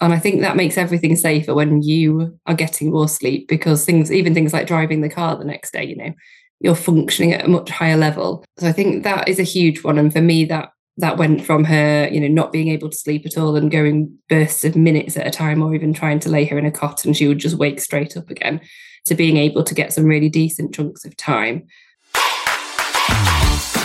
And I think that makes everything safer when you are getting more sleep because things, even things like driving the car the next day, you know, you're functioning at a much higher level. So I think that is a huge one. And for me, that that went from her, you know, not being able to sleep at all and going bursts of minutes at a time, or even trying to lay her in a cot and she would just wake straight up again, to being able to get some really decent chunks of time.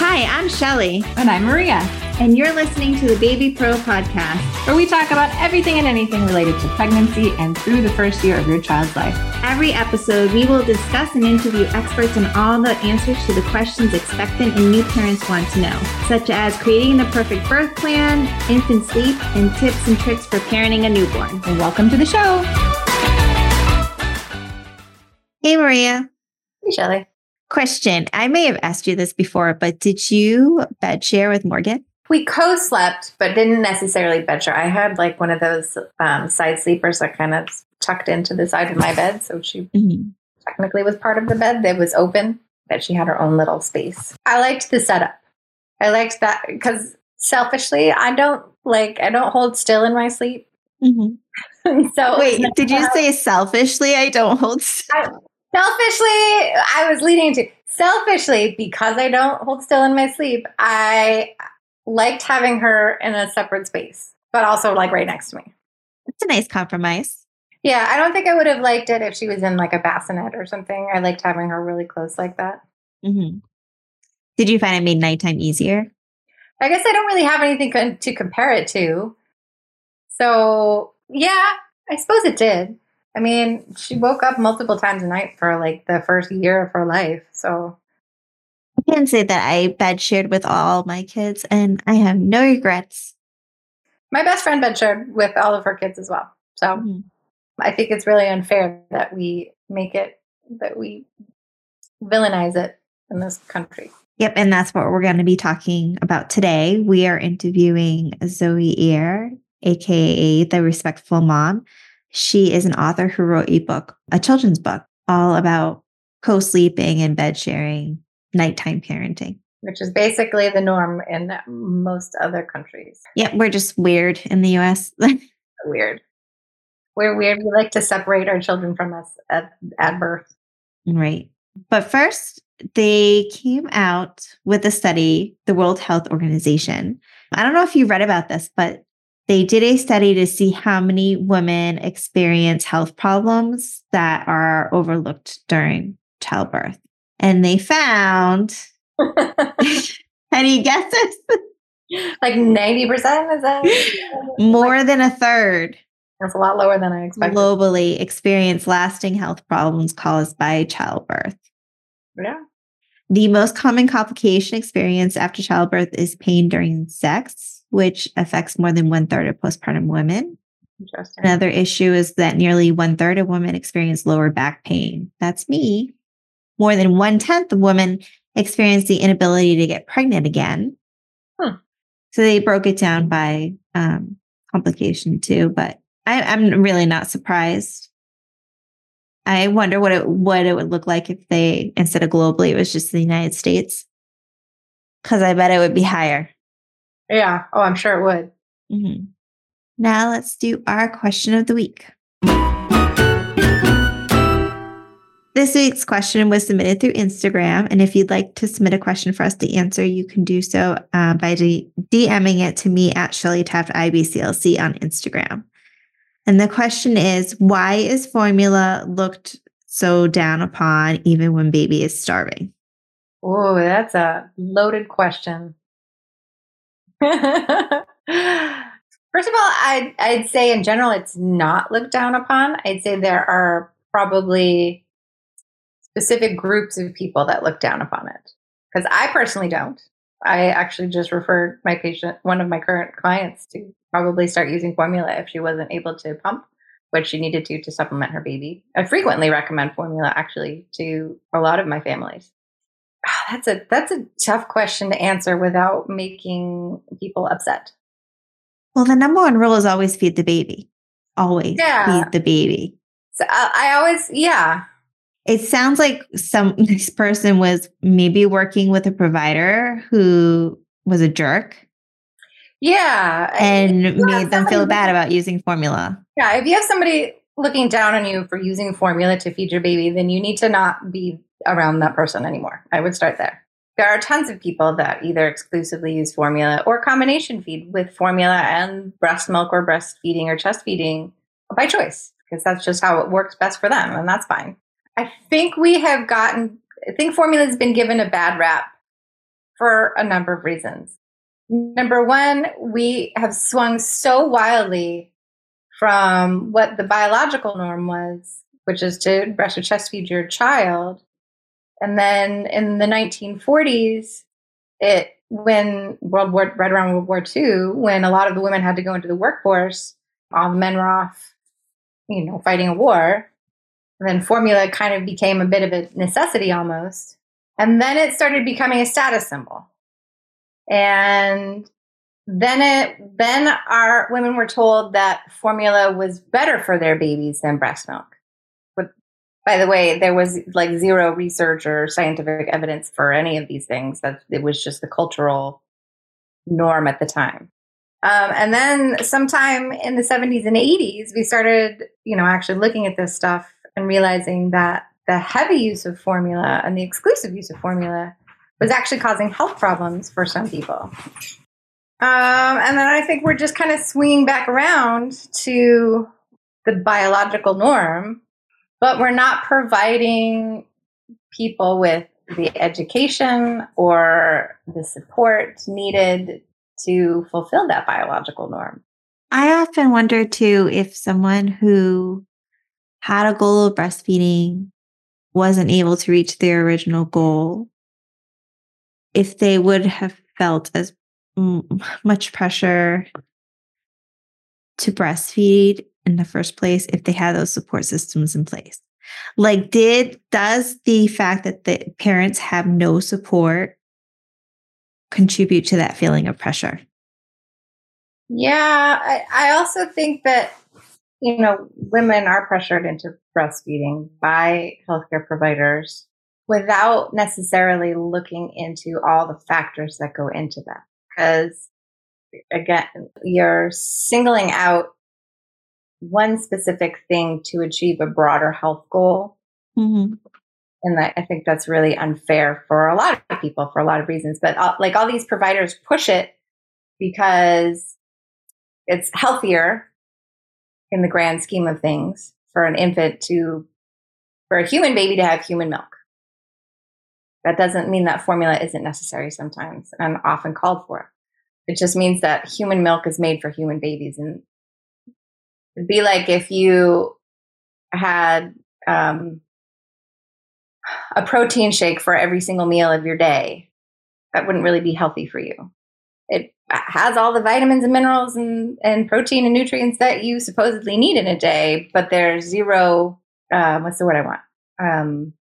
Hi, I'm Shelly. And I'm Maria. And you're listening to the Baby Pro podcast, where we talk about everything and anything related to pregnancy and through the first year of your child's life. Every episode, we will discuss and interview experts on all the answers to the questions expectant and new parents want to know, such as creating the perfect birth plan, infant sleep, and tips and tricks for parenting a newborn. And welcome to the show. Hey, Maria. Hey, Shelly. Question I may have asked you this before, but did you bed share with Morgan? We co slept, but didn't necessarily bed share. I had like one of those um, side sleepers that kind of tucked into the side of my bed. So she mm-hmm. technically was part of the bed that was open, but she had her own little space. I liked the setup. I liked that because selfishly, I don't like, I don't hold still in my sleep. Mm-hmm. so wait, did you say selfishly? I don't hold still. Selfishly, I was leading to selfishly because I don't hold still in my sleep. I liked having her in a separate space, but also like right next to me. It's a nice compromise. Yeah, I don't think I would have liked it if she was in like a bassinet or something. I liked having her really close like that. Mm-hmm. Did you find it made nighttime easier? I guess I don't really have anything to compare it to. So, yeah, I suppose it did. I mean, she woke up multiple times a night for like the first year of her life. So I can say that I bed shared with all my kids and I have no regrets. My best friend bed shared with all of her kids as well. So mm-hmm. I think it's really unfair that we make it, that we villainize it in this country. Yep. And that's what we're going to be talking about today. We are interviewing Zoe Ayre, AKA The Respectful Mom. She is an author who wrote a book, a children's book, all about co sleeping and bed sharing, nighttime parenting. Which is basically the norm in most other countries. Yeah, we're just weird in the US. weird. We're weird. We like to separate our children from us at, at birth. Right. But first, they came out with a study, the World Health Organization. I don't know if you read about this, but they did a study to see how many women experience health problems that are overlooked during childbirth. And they found, any guesses? Like 90%? Is that more like, than a third? That's a lot lower than I expected. Globally experience lasting health problems caused by childbirth. Yeah. The most common complication experienced after childbirth is pain during sex which affects more than one third of postpartum women. Another issue is that nearly one third of women experience lower back pain. That's me. More than one tenth of women experience the inability to get pregnant again. Hmm. So they broke it down by um, complication too, but I, I'm really not surprised. I wonder what it what it would look like if they instead of globally it was just the United States. Because I bet it would be higher. Yeah. Oh, I'm sure it would. Mm-hmm. Now let's do our question of the week. This week's question was submitted through Instagram. And if you'd like to submit a question for us to answer, you can do so uh, by D- DMing it to me at Shelly Taft IBCLC on Instagram. And the question is why is formula looked so down upon even when baby is starving? Oh, that's a loaded question. First of all, I'd, I'd say in general, it's not looked down upon. I'd say there are probably specific groups of people that look down upon it. Because I personally don't. I actually just referred my patient, one of my current clients, to probably start using formula if she wasn't able to pump, which she needed to to supplement her baby. I frequently recommend formula actually to a lot of my families. That's a that's a tough question to answer without making people upset. Well, the number one rule is always feed the baby. Always yeah. feed the baby. So I, uh, I always, yeah. It sounds like some this person was maybe working with a provider who was a jerk. Yeah. And made them feel bad about using formula. Yeah. If you have somebody looking down on you for using formula to feed your baby, then you need to not be around that person anymore. I would start there. There are tons of people that either exclusively use formula or combination feed with formula and breast milk or breastfeeding or chest feeding by choice because that's just how it works best for them and that's fine. I think we have gotten I think formula has been given a bad rap for a number of reasons. Number one, we have swung so wildly from what the biological norm was, which is to breast or chest feed your child. And then in the 1940s, it when World War right around World War II, when a lot of the women had to go into the workforce, all the men were off, you know, fighting a war. And then formula kind of became a bit of a necessity almost. And then it started becoming a status symbol. And then it then our women were told that formula was better for their babies than breast milk. By the way, there was like zero research or scientific evidence for any of these things. That it was just the cultural norm at the time. Um, and then sometime in the 70s and 80s, we started, you know, actually looking at this stuff and realizing that the heavy use of formula and the exclusive use of formula was actually causing health problems for some people. Um, and then I think we're just kind of swinging back around to the biological norm, but we're not providing people with the education or the support needed to fulfill that biological norm. I often wonder too if someone who had a goal of breastfeeding, wasn't able to reach their original goal, if they would have felt as much pressure to breastfeed in the first place if they had those support systems in place. Like, did does the fact that the parents have no support contribute to that feeling of pressure? Yeah, I, I also think that you know, women are pressured into breastfeeding by healthcare providers without necessarily looking into all the factors that go into that. Because again, you're singling out one specific thing to achieve a broader health goal. Mm-hmm. And I, I think that's really unfair for a lot of people for a lot of reasons. But like all these providers push it because it's healthier in the grand scheme of things for an infant to, for a human baby to have human milk. That doesn't mean that formula isn't necessary sometimes and often called for. It just means that human milk is made for human babies. And it'd be like if you had um, a protein shake for every single meal of your day. That wouldn't really be healthy for you. It has all the vitamins and minerals and, and protein and nutrients that you supposedly need in a day, but there's zero, uh, what's the word I want? Um,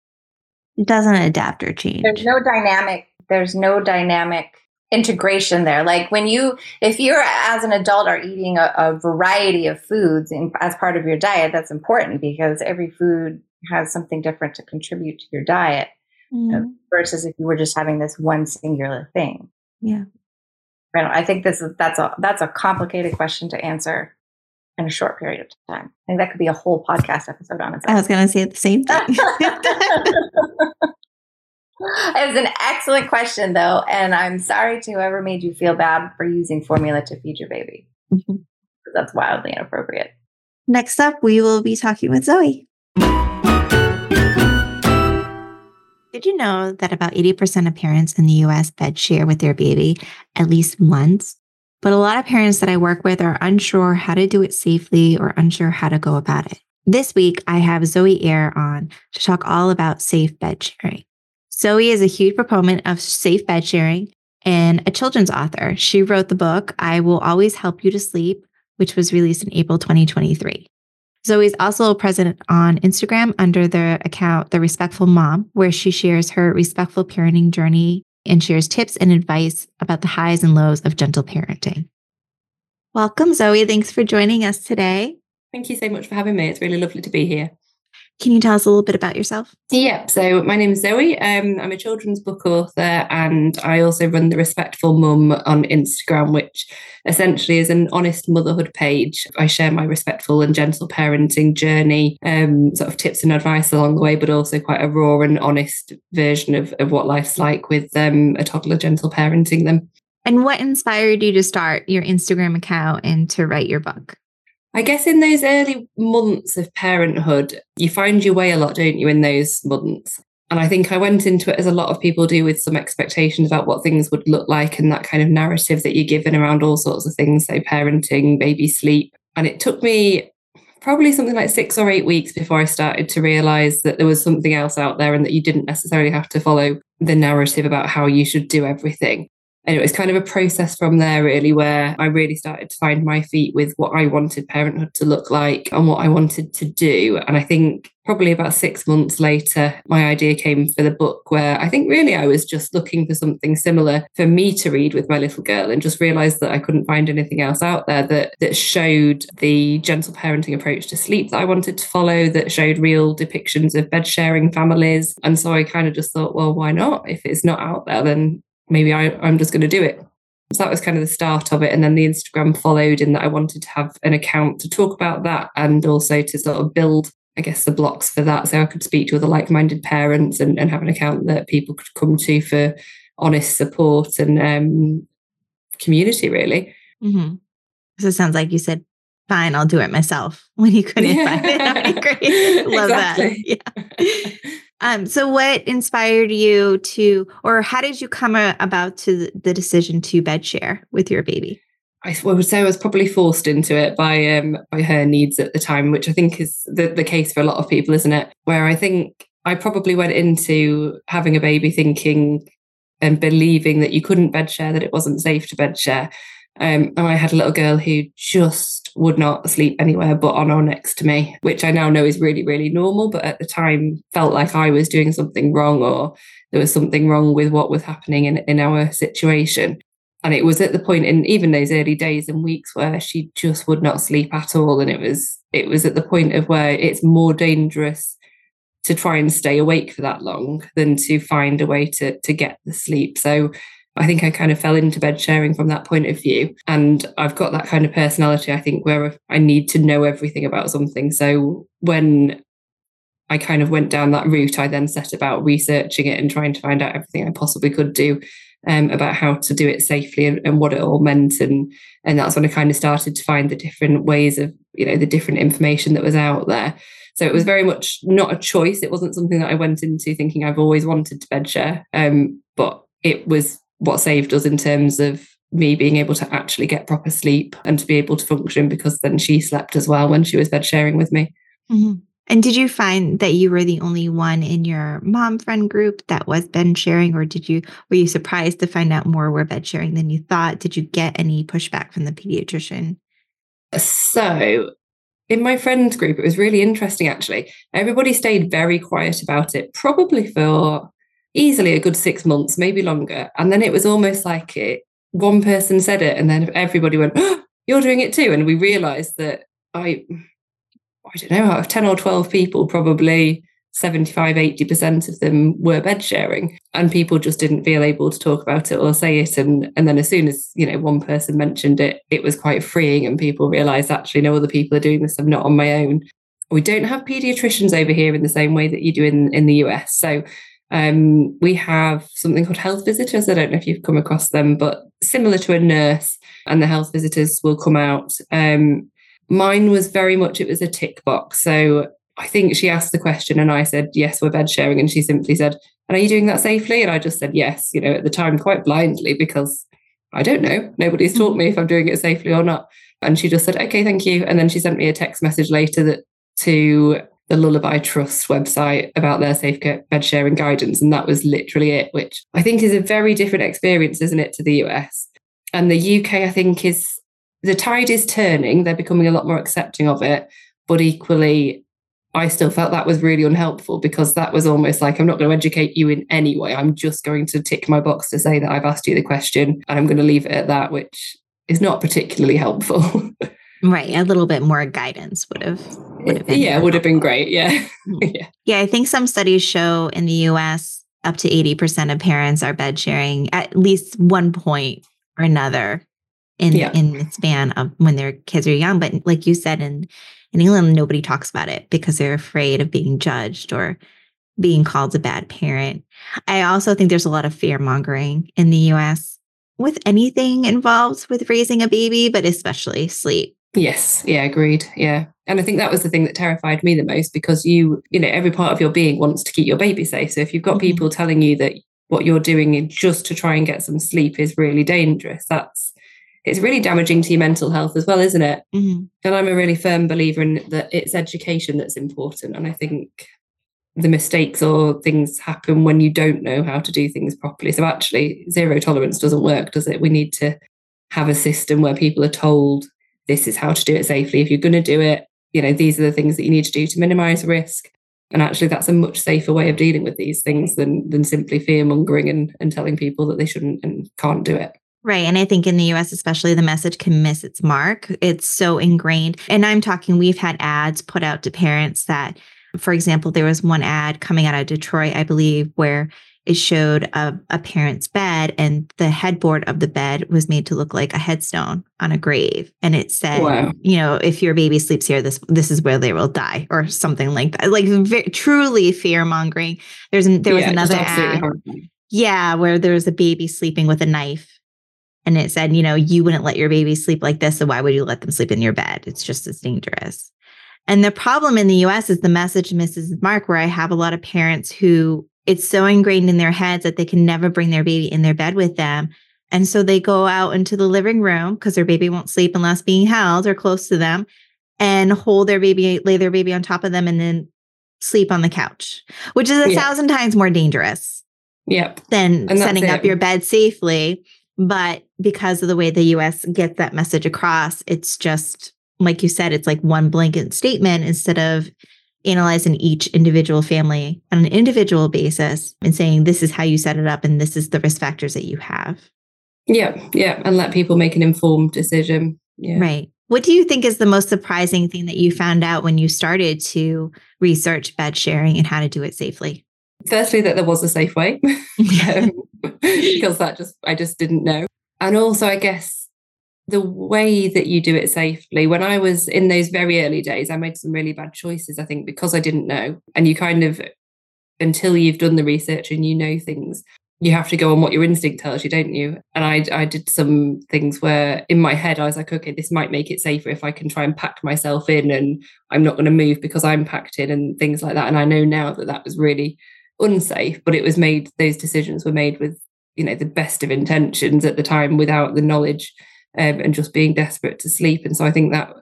it doesn't adapt or change. There's no dynamic, there's no dynamic integration there. Like when you, if you're as an adult are eating a, a variety of foods in, as part of your diet, that's important because every food has something different to contribute to your diet mm. versus if you were just having this one singular thing. Yeah. I think this is that's a that's a complicated question to answer in a short period of time. I think that could be a whole podcast episode on itself. I was going to say the same thing. it was an excellent question, though, and I'm sorry to whoever made you feel bad for using formula to feed your baby. Mm-hmm. That's wildly inappropriate. Next up, we will be talking with Zoe. Did you know that about 80% of parents in the US bed share with their baby at least once? But a lot of parents that I work with are unsure how to do it safely or unsure how to go about it. This week, I have Zoe Ayre on to talk all about safe bed sharing. Zoe is a huge proponent of safe bed sharing and a children's author. She wrote the book, I Will Always Help You to Sleep, which was released in April 2023. Zoe is also present on Instagram under the account The Respectful Mom, where she shares her respectful parenting journey and shares tips and advice about the highs and lows of gentle parenting. Welcome, Zoe. Thanks for joining us today. Thank you so much for having me. It's really lovely to be here. Can you tell us a little bit about yourself? Yeah, so my name is Zoe. Um, I'm a children's book author and I also run the Respectful Mum on Instagram, which essentially is an honest motherhood page. I share my respectful and gentle parenting journey, um, sort of tips and advice along the way, but also quite a raw and honest version of, of what life's like with um, a toddler gentle parenting them. And what inspired you to start your Instagram account and to write your book? I guess in those early months of parenthood, you find your way a lot, don't you, in those months? And I think I went into it as a lot of people do with some expectations about what things would look like and that kind of narrative that you're given around all sorts of things, so parenting, baby sleep. And it took me probably something like six or eight weeks before I started to realize that there was something else out there and that you didn't necessarily have to follow the narrative about how you should do everything. And it was kind of a process from there, really, where I really started to find my feet with what I wanted parenthood to look like and what I wanted to do. And I think probably about six months later, my idea came for the book, where I think really I was just looking for something similar for me to read with my little girl and just realized that I couldn't find anything else out there that, that showed the gentle parenting approach to sleep that I wanted to follow, that showed real depictions of bed sharing families. And so I kind of just thought, well, why not? If it's not out there, then maybe I, I'm just going to do it. So that was kind of the start of it. And then the Instagram followed in that I wanted to have an account to talk about that and also to sort of build, I guess, the blocks for that. So I could speak to other like minded parents and, and have an account that people could come to for honest support and um, community, really. Mm-hmm. So it sounds like you said, fine, I'll do it myself when you couldn't yeah. find it. That'd be great. Love exactly. that. Yeah. Um, so what inspired you to, or how did you come about to the decision to bed share with your baby? I would say I was probably forced into it by um, by her needs at the time, which I think is the, the case for a lot of people, isn't it? Where I think I probably went into having a baby thinking and believing that you couldn't bed share, that it wasn't safe to bed share. Um, and I had a little girl who just would not sleep anywhere but on or next to me, which I now know is really, really normal. But at the time, felt like I was doing something wrong or there was something wrong with what was happening in, in our situation. And it was at the point in even those early days and weeks where she just would not sleep at all. And it was it was at the point of where it's more dangerous to try and stay awake for that long than to find a way to to get the sleep. So I think I kind of fell into bed sharing from that point of view. And I've got that kind of personality, I think, where I need to know everything about something. So when I kind of went down that route, I then set about researching it and trying to find out everything I possibly could do um, about how to do it safely and, and, what it all meant. And and that's when I kind of started to find the different ways of, you know, the different information that was out there. So it was very much not a choice. It wasn't something that I went into thinking I've always wanted to bed share. Um, but it was what saved us in terms of me being able to actually get proper sleep and to be able to function because then she slept as well when she was bed sharing with me. Mm-hmm. And did you find that you were the only one in your mom friend group that was bed sharing, or did you were you surprised to find out more were bed sharing than you thought? Did you get any pushback from the pediatrician? So in my friends group, it was really interesting actually. Everybody stayed very quiet about it, probably for easily a good six months, maybe longer. And then it was almost like it, one person said it, and then everybody went, oh, "You're doing it too." And we realised that I, I don't know, out of ten or twelve people, probably 75 80% of them were bed sharing. And people just didn't feel able to talk about it or say it. And and then as soon as you know one person mentioned it it was quite freeing and people realized actually no other people are doing this. I'm not on my own. We don't have pediatricians over here in the same way that you do in in the us so um, we have something called health visitors. I don't know if you've come across them, but similar to a nurse, and the health visitors will come out. Um, mine was very much, it was a tick box. So I think she asked the question, and I said, Yes, we're bed sharing. And she simply said, And are you doing that safely? And I just said, Yes, you know, at the time, quite blindly, because I don't know. Nobody's taught me if I'm doing it safely or not. And she just said, Okay, thank you. And then she sent me a text message later that to the Lullaby Trust website about their safe bed sharing guidance. And that was literally it, which I think is a very different experience, isn't it, to the US? And the UK, I think, is the tide is turning. They're becoming a lot more accepting of it. But equally, I still felt that was really unhelpful because that was almost like I'm not going to educate you in any way. I'm just going to tick my box to say that I've asked you the question and I'm going to leave it at that, which is not particularly helpful. right. A little bit more guidance would have would have been yeah, would have been great. Yeah. Mhm. yeah. Yeah, I think some studies show in the US up to 80% of parents are bed sharing at least one point or another in Yeah. in the span of when their kids are young. But like you said in in England, nobody talks about it because they're afraid of being judged or being called a bad parent. I also think there's a lot of fear mongering in the US with anything involved with raising a baby, but especially sleep. Yes, yeah, agreed. Yeah. And I think that was the thing that terrified me the most because you, you know, every part of your being wants to keep your baby safe. So if you've got Mhm. people telling you that what you're doing in- just to try and get some sleep is really dangerous, that's it's really damaging to your mental health as well, isn't it? Mhm. And I'm a really firm believer in that it's education that's important. And I think the mistakes or things happen when you don't know how to do things properly. So actually, zero tolerance doesn't work, does it? We need to have a system where people are told this is how to do it safely. If you're going to do it, you know, these are the things that you need to do to minimize risk. And actually, that's a much safer way of dealing with these things than than simply fear mongering and, and telling people that they shouldn't and can't do it. Right. And I think in the US, especially, the message can miss its mark. It's so ingrained. And I'm talking, we've had ads put out to parents that, for example, there was one ad coming out of Detroit, I believe, where it showed a, a parent's bed and the headboard of the bed was made to look like a headstone on a grave. And it said, Wow. you know, if your baby sleeps here, this this is where they will die, or something like that. Like truly fear mongering. There's an, there was Yeah, another ad. Yeah, where there was a baby sleeping with a knife. And it said, you know, you wouldn't let your baby sleep like this. So why would you let them sleep in your bed? It's just as dangerous. And the problem in the US is the message misses mark, where I have a lot of parents who it's so ingrained in their heads that they can never bring their baby in their bed with them. And so they go out into the living room because their baby won't sleep unless being held or close to them and hold their baby, lay their baby on top of them, and then sleep on the couch, which is a Yeah. thousand times more dangerous Yep. than setting up your bed safely. But because of the way the US gets that message across, it's just like you said, it's like one blanket statement instead of analyzing each individual family on an individual basis and saying, this is how you set it up and this is the risk factors that you have. Yeah. Yeah. And let people make an informed decision. Yeah. Right. What do you think is the most surprising thing that you found out when you started to research bed sharing and how to do it safely? Firstly, that there was a safe way. um, because that just I just didn't know. And also, I guess the way that you do it safely. When I was in those very early days, I made some really bad choices. I think because I didn't know, and you kind of until you've done the research and you know things, you have to go on what your instinct tells you, don't you? And I I did some things where in my head I was like, okay, this might make it safer if I can try and pack myself in, and I'm not going to move because I'm packed in and things like that. And I know now that that was really unsafe, but it was made, those decisions were made with, you know, the best of intentions at the time without the knowledge um, and just being desperate to sleep. And so I think that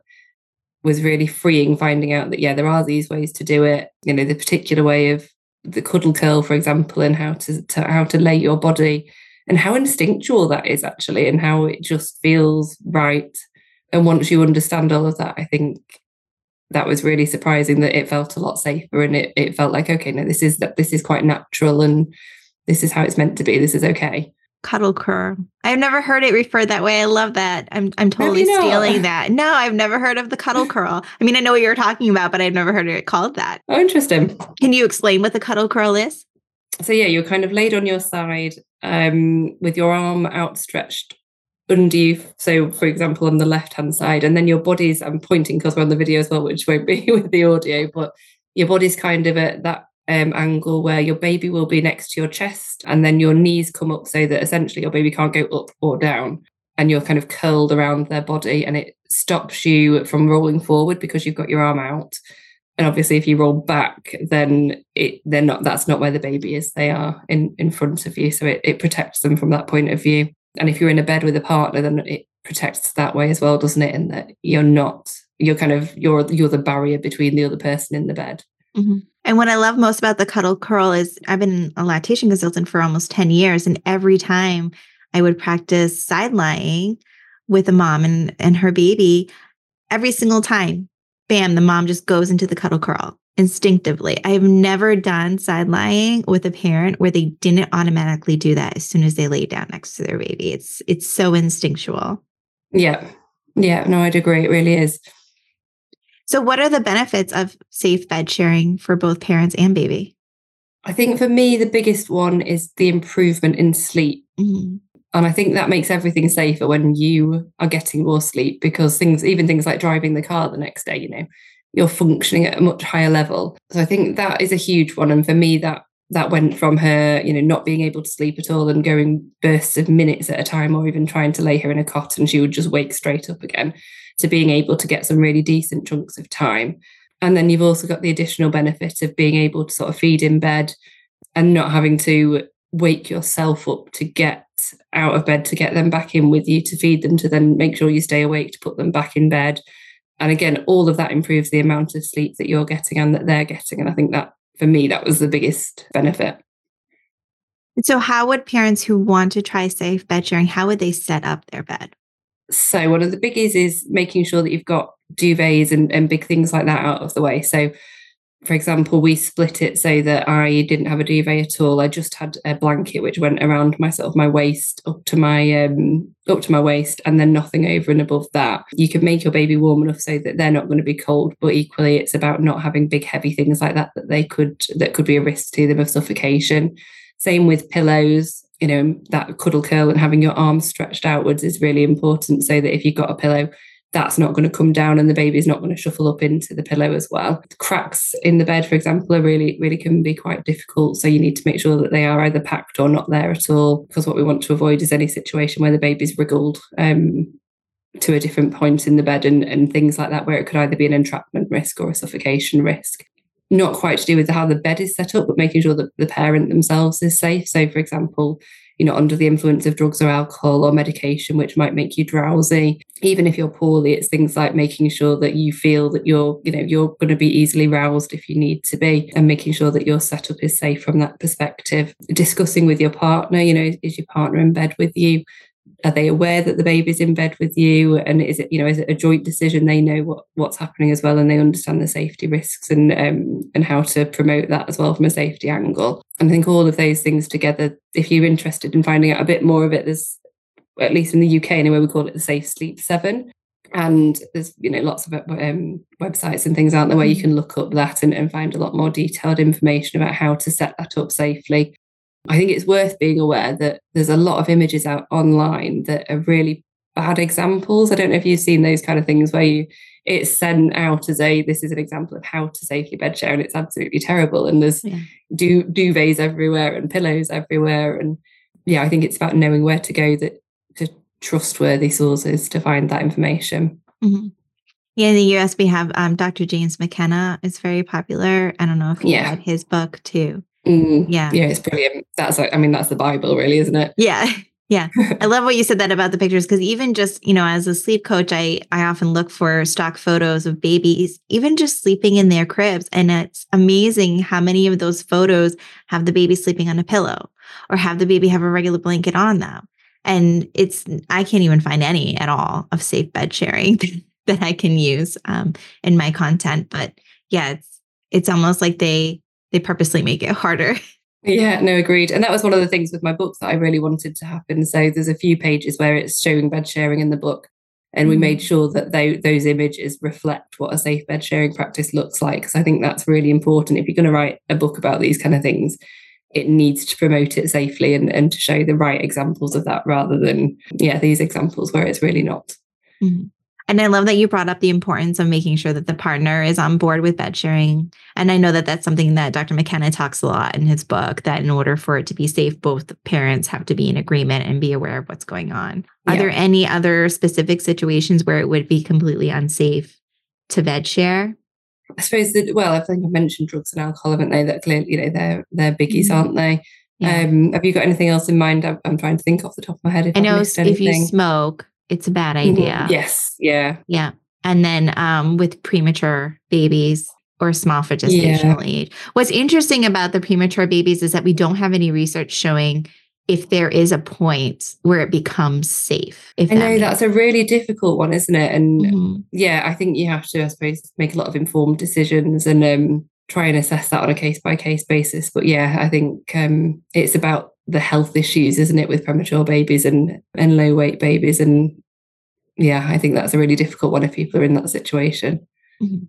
was really freeing finding out that, yeah, there are these ways to do it, you know, the particular way of the cuddle curl, for example, and how to, to how to lay your body and how instinctual that is actually and how it just feels right. And once you understand all of that, I think that was really surprising that it felt a lot safer and it, it felt like okay no this is that this is quite natural and this is how it's meant to be this is okay Cuddle curl. I've never heard it referred that way. I love that. I'm I'm totally you not? stealing that. No, I've never heard of the cuddle curl. I mean, I know what you're talking about, but I've never heard it called that. oh interesting Can you explain what the cuddle curl is? so yeah you're kind of laid on your side um, with your arm outstretched under you so for example on the left hand side and then your body's i'm pointing because we're on the video as well which won't be with the audio but your body's kind of at that um, angle where your baby will be next to your chest and then your knees come up so that essentially your baby can't go up or down and you're kind of curled around their body and it stops you from rolling forward because you've got your arm out. And obviously if you roll back then it they're not that's not where the baby is. They are in in front of you. So it, it protects them from that point of view. And if you're in a bed with a partner then it protects that way as well doesn't it? In that you're not you're kind of you're you're the barrier between the other person in the bed Mm-hmm. And what I love most about the cuddle curl is I've been a lactation consultant for almost 10 years. And every time I would practice side lying with a mom and, and her baby, every single time, bam, the mom just goes into the cuddle curl instinctively. I have never done side lying with a parent where they didn't automatically do that as soon as they lay down next to their baby. It's it's so instinctual. yeah yeah no i'd agree it really is So, what are the benefits of safe bed sharing for both parents and baby? I think for me, the biggest one is the improvement in sleep. Mm-hmm. And I think that makes everything safer when you are getting more sleep because things, even things like driving the car the next day, you know, you're functioning at a much higher level. So I think that is a huge one. And for me, that that went from her, you know, not being able to sleep at all and going bursts of minutes at a time, or even trying to lay her in a cot and she would just wake straight up again, to being able to get some really decent chunks of time. And then you've also got the additional benefit of being able to sort of feed in bed and not having to wake yourself up to get out of bed to get them back in with you to feed them to then make sure you stay awake to put them back in bed and again all of that improves the amount of sleep that you're getting and that they're getting and i think that for me, that was the biggest benefit. So, how would parents who want to try safe bed sharing, how would they set up their bed? So, one of the biggies is making sure that you've got duvets and, and big things like that out of the way. So, for example, we split it so that I didn't have a duvet at all. I just had a blanket which went around my sort of my waist up to my um up to my waist and then nothing over and above that. You can make your baby warm enough so that they're not going to be cold, but equally it's about not having big heavy things like that that they could that could be a risk to them of suffocation. Same with pillows, you know, that cuddle curl and having your arms stretched outwards is really important so that if you've got a pillow that's not going to come down and the baby's not going to shuffle up into the pillow as well. Cracks in the bed, for example, are really, really can be quite difficult. So you need to make sure that they are either packed or not there at all, because what we want to avoid is any situation where the baby's wriggled um, to a different point in the bed and, and things like that, where it could either be an entrapment risk or a suffocation risk. Not quite to do with how the bed is set up, but making sure that the parent themselves is safe. So, for example, you know, under the influence of drugs or alcohol or medication, which might make you drowsy. Even if you're poorly, it's things like making sure that you feel that you're, you know, you're going to be easily roused if you need to be, and making sure that your setup is safe from that perspective. Discussing with your partner, you know, is your partner in bed with you? Are they aware that the baby's in bed with you? And is it you know is it a joint decision? They know what what's happening as well and they understand the safety risks and um, and how to promote that as well from a safety angle. And i think all of those things together if you're interested in finding out a bit more of it there's at least in the uk anyway we call it the safe sleep seven. And there's you know lots of um, websites and things out there where you can look up that and, and find a lot more detailed information about how to set that up safely I think it's worth being aware that there's a lot of images out online that are really bad examples. I don't know if you've seen those kind of things where you it's sent out as a this is an example of how to safely bed share and it's absolutely terrible and there's yeah. du- duvets everywhere and pillows everywhere and yeah I think it's about knowing where to go that to trustworthy sources to find that information. Mm-hmm. Yeah, in the US we have um, Dr. James McKenna is very popular. I don't know if you yeah. read his book too. Mm, yeah. Yeah, it's brilliant. That's like, I mean, that's the Bible, really, isn't it? Yeah. Yeah. I love what you said that about the pictures because even just, you know, as a sleep coach, I I often look for stock photos of babies even just sleeping in their cribs and it's amazing how many of those photos have the baby sleeping on a pillow or have the baby have a regular blanket on them. And it's I can't even find any at all of safe bed sharing that I can use um, in my content, but yeah, it's it's almost like they they purposely make it harder. Yeah, no, agreed. And that was one of the things with my book that I really wanted to happen. So there's a few pages where it's showing bed sharing in the book. And we mm. made sure that they, those images reflect what a safe bed sharing practice looks like. Because I think that's really important. If you're going to write a book about these kind of things, it needs to promote it safely and, and to show the right examples of that rather than, yeah, these examples where it's really not. Mm-hmm. And I love that you brought up the importance of making sure that the partner is on board with bed sharing. And I know that that's something that Dr. McKenna talks a lot in his book that in order for it to be safe, both parents have to be in agreement and be aware of what's going on. Are yeah. there any other specific situations where it would be completely unsafe to bed share? I suppose that, well, I think I mentioned drugs and alcohol, haven't they? That clearly, you know, they're, they're biggies, mm-hmm. aren't they? Yeah. Um, have you got anything else in mind? I'm, I'm, trying to think off the top of my head. If I know if you smoke, it's a bad mm-hmm. idea. Yes. Yeah. Yeah. And then um, with premature babies or small for gestational yeah. age. What's interesting about the premature babies is that we don't have any research showing if there is a point where it becomes safe. If I know that that's a really difficult one, isn't it? And mm-hmm. yeah, I think you have to, I suppose, make a lot of informed decisions and um, try and assess that on a case by case basis. But yeah, I think um, it's about the health issues, isn't it, with premature babies and and low weight babies, and yeah, I think that's a really difficult one if people are in that situation. Mm-hmm.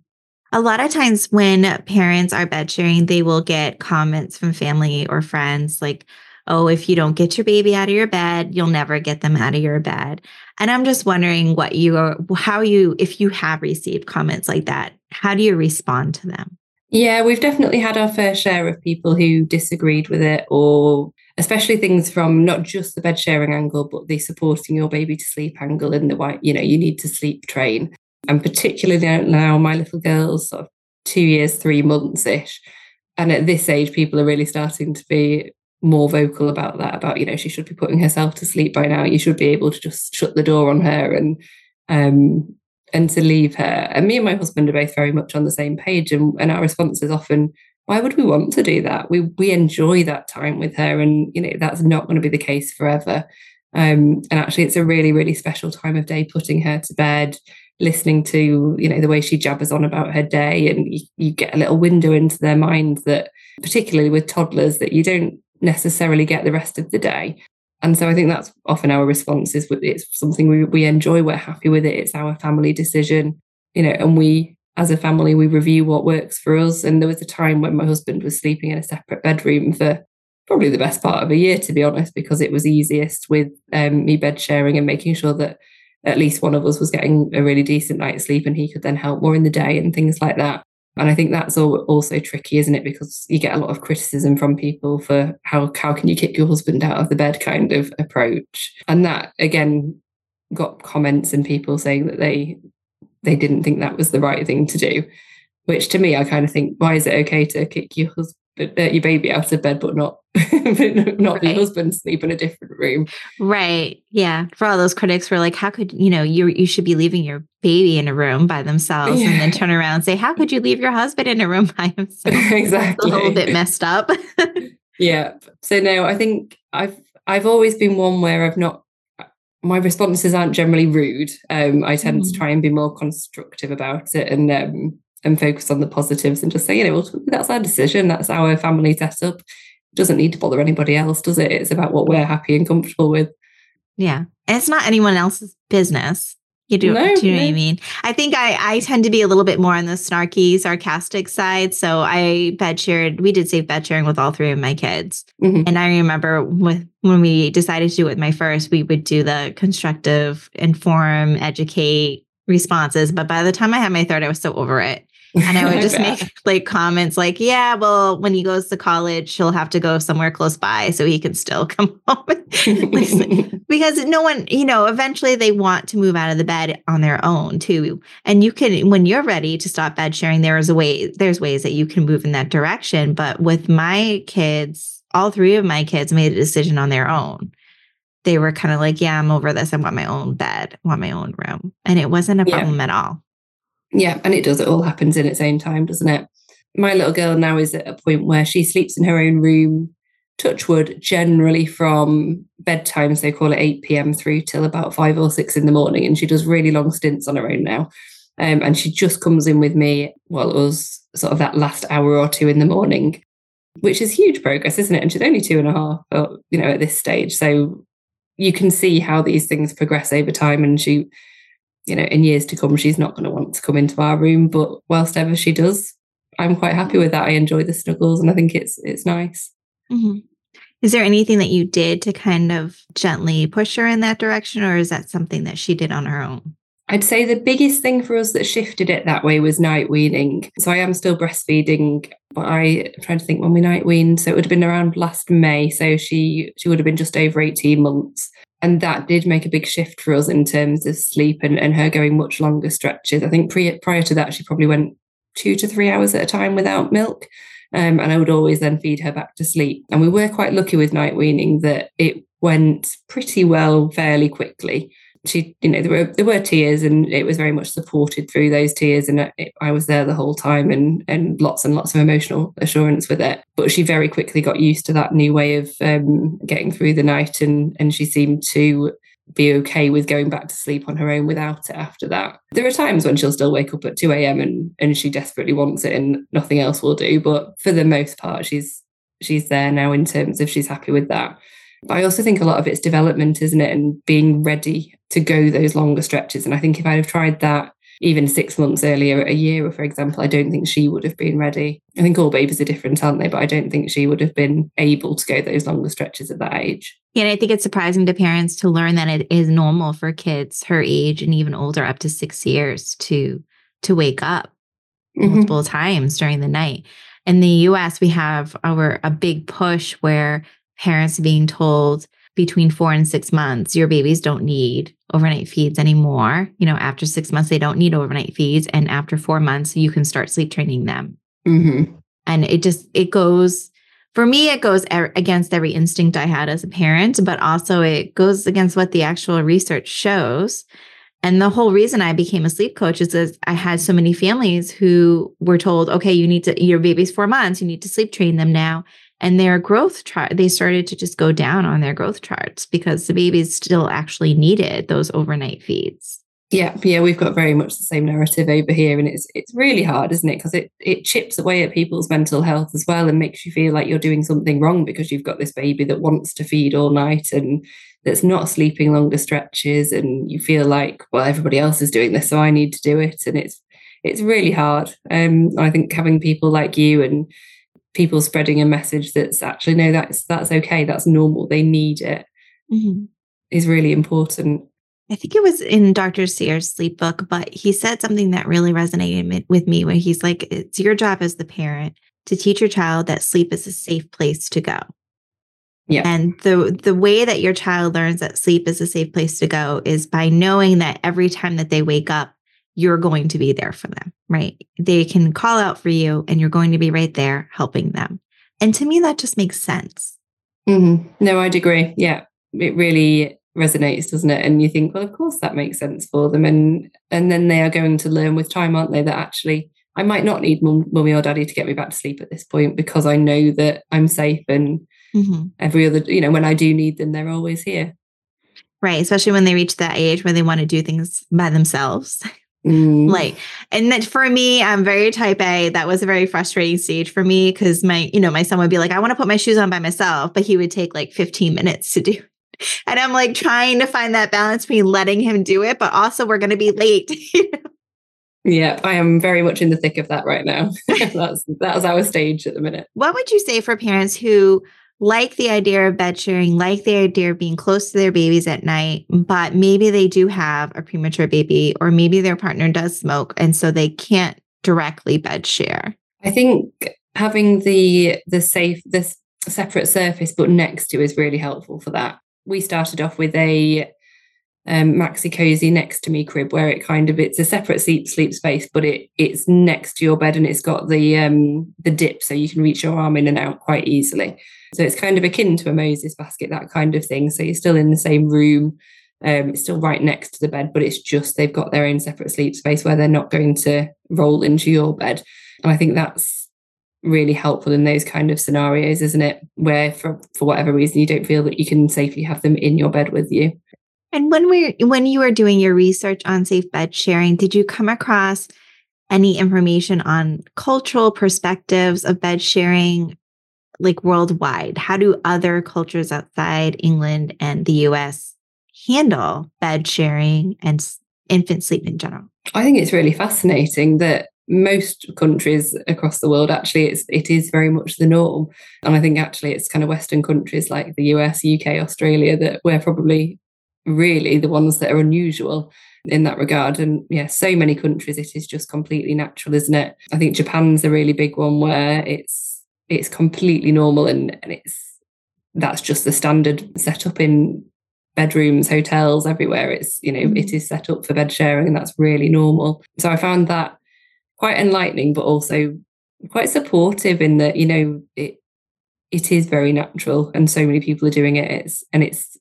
A lot of times when parents are bed sharing, they will get comments from family or friends like, oh, if you don't get your baby out of your bed, you'll never get them out of your bed. And I'm just wondering what you are, how you, if you have received comments like that, how do you respond to them? Yeah, we've definitely had our fair share of people who disagreed with it, or especially things from not just the bed sharing angle, but the supporting your baby to sleep angle and the why, you know, you need to sleep train. And particularly now, my little girl's sort of two years, three months ish. And at this age, people are really starting to be more vocal about that about you know she should be putting herself to sleep by now you should be able to just shut the door on her and um and to leave her and me and my husband are both very much on the same page and, and our response is often why would we want to do that we we enjoy that time with her and you know that's not going to be the case forever um and actually it's a really really special time of day putting her to bed listening to you know the way she jabbers on about her day and you, you get a little window into their mind that particularly with toddlers that you don't necessarily get the rest of the day. And so I think that's often our response is it's something we, we enjoy, we're happy with it, it's our family decision, you know, and we as a family we review what works for us. And there was a time when my husband was sleeping in a separate bedroom for probably the best part of a year, to be honest, because it was easiest with um, me bed sharing and making sure that at least one of us was getting a really decent night's sleep and he could then help more in the day and things like that. And I think that's also tricky, isn't it? Because you get a lot of criticism from people for how how can you kick your husband out of the bed kind of approach. And that again got comments and people saying that they they didn't think that was the right thing to do. Which to me, I kind of think, why is it okay to kick your husband uh, your baby out of bed, but not not right. your husband sleep in a different room. Right. Yeah. For all those critics were like, how could you know you you should be leaving your baby in a room by themselves, yeah. and then turn around and say, how could you leave your husband in a room by himself? exactly. a little bit messed up. yeah. So no, I think I've I've always been one where I've not my responses aren't generally rude. Um, I tend mm. to try and be more constructive about it and um, and focus on the positives and just say, you know, well, that's our decision, that's our family setup. It doesn't need to bother anybody else, does it? It's about what we're happy and comfortable with. Yeah. And it's not anyone else's business. You do, no, do you know no. what I mean? I think I, I tend to be a little bit more on the snarky, sarcastic side. So I bed shared, we did safe bed sharing with all three of my kids. Mm-hmm. And I remember with when we decided to do it with my first, we would do the constructive, inform, educate responses. But by the time I had my third, I was so over it. And I would just make like comments like, yeah, well, when he goes to college, he'll have to go somewhere close by so he can still come home. because no one, you know, eventually they want to move out of the bed on their own too. And you can, when you're ready to stop bed sharing, there is a way, there's ways that you can move in that direction. But with my kids, all three of my kids made a decision on their own. They were kind of like, yeah, I'm over this. I want my own bed, I want my own room. And it wasn't a problem yeah. at all. Yeah, and it does. It all happens in its own time, doesn't it? My little girl now is at a point where she sleeps in her own room, touchwood, generally from bedtime, so call it 8 p.m. through till about five or six in the morning. And she does really long stints on her own now. Um, and she just comes in with me while it was sort of that last hour or two in the morning, which is huge progress, isn't it? And she's only two and a half, or, you know, at this stage. So you can see how these things progress over time. And she you know, in years to come, she's not going to want to come into our room. But whilst ever she does, I'm quite happy with that. I enjoy the snuggles, and I think it's it's nice. Mm-hmm. Is there anything that you did to kind of gently push her in that direction, or is that something that she did on her own? I'd say the biggest thing for us that shifted it that way was night weaning. So I am still breastfeeding, but I, am trying to think when we night weaned. So it would have been around last May. So she she would have been just over 18 months and that did make a big shift for us in terms of sleep and, and her going much longer stretches. I think pre, prior to that, she probably went two to three hours at a time without milk. Um, and I would always then feed her back to sleep. And we were quite lucky with night weaning that it went pretty well fairly quickly she you know there were there were tears and it was very much supported through those tears and it, I was there the whole time and and lots and lots of emotional assurance with it but she very quickly got used to that new way of um, getting through the night and and she seemed to be okay with going back to sleep on her own without it after that. There are times when she'll still wake up at 2 a.m. and and she desperately wants it and nothing else will do. But for the most part, she's she's there now in terms of she's happy with that. But I also think a lot of it's development, isn't it? And being ready to go those longer stretches. And I think if I'd have tried that even six months earlier, a year, for example, I don't think she would have been ready. I think all babies are different, aren't they? But I don't think she would have been able to go those longer stretches at that age. Yeah, and I think it's surprising to parents to learn that it is normal for kids her age and even older, up to six years, to to wake up mm-hmm. multiple times during the night. In the US, we have our a big push where parents being told between four and six months, your babies don't need overnight feeds anymore. You know, after six months, they don't need overnight feeds. And after four months, you can start sleep training them. Mm-hmm. And it just, it goes, for me, it goes against every instinct I had as a parent, but also it goes against what the actual research shows. And the whole reason I became a sleep coach is that I had so many families who were told, okay, you need to, your baby's four months, you need to sleep train them now and their growth chart they started to just go down on their growth charts because the babies still actually needed those overnight feeds. Yeah yeah we've got very much the same narrative over here and it's it's really hard isn't it? Because it it chips away at people's mental health as well and makes you feel like you're doing something wrong because you've got this baby that wants to feed all night and that's not sleeping longer stretches and you feel like well everybody else is doing this so i need to do it. And it's it's really hard. Um i think having people like you and people spreading a message that's actually no that's that's okay that's normal they need it mm-hmm. is really important i think it was in dr Sears' sleep book but he said something that really resonated with me where he's like it's your job as the parent to teach your child that sleep is a safe place to go yeah. And the the way that your child learns that sleep is a safe place to go is by knowing that every time that they wake up, you're going to be there for them, right? They can call out for you and you're going to be right there helping them. And to me, that just makes sense. Mm-hmm. No, I'd agree. Yeah, it really resonates, doesn't it? And you think, well, of course that makes sense for them. And and then they are going to learn with time, aren't they? That actually I might not need mum, mummy or daddy to get me back to sleep at this point because I know that I'm safe and mm-hmm. every other, you know, when I do need them, they're always here. Right. Especially when they reach that age where they want to do things by themselves. Mm. Like, and that for me, I'm very type A. That was a very frustrating stage for me because my, you know, my son would be like, I want to put my shoes on by myself, but he would take like 15 minutes to do. And I'm like trying to find that balance between letting him do it, but also we're going to be late. Yeah, I am very much in the thick of that right now. that's that's our stage at the minute. What would you say for parents who like the idea of bed sharing, like the idea of being close to their babies at night, but maybe they do have a premature baby, or maybe their partner does smoke, and so they can't directly bed share. I think having the the safe this separate surface but next to is really helpful for that. We started off with a um, Maxi-Cosi next to me crib where it kind of it's a separate sleep sleep space, but it it's next to your bed and it's got the um, the dip so you can reach your arm in and out quite easily. So it's kind of akin to a Moses basket, that kind of thing. So you're still in the same room. Um, it's still right next to the bed, but it's just they've got their own separate sleep space where they're not going to roll into your bed. And I think that's really helpful in those kind of scenarios, isn't it? Where for for whatever reason you don't feel that you can safely have them in your bed with you. And when we when you were doing your research on safe bed sharing, did you come across any information on cultural perspectives of bed sharing like worldwide? How do other cultures outside England and the US handle bed sharing and infant sleep in general? I think it's really fascinating that most countries across the world actually it's it is very much the norm and i think actually it's kind of western countries like the us uk australia that we're probably really the ones that are unusual in that regard. And yeah so many countries it is just completely natural isn't it? I think japan's a really big one where it's it's completely normal and, and it's that's just the standard setup in bedrooms hotels everywhere. It's you know mm-hmm. it is set up for bed sharing and that's really normal. So i found that quite enlightening but also quite supportive in that you know it it is very natural and so many people are doing it. It's and it's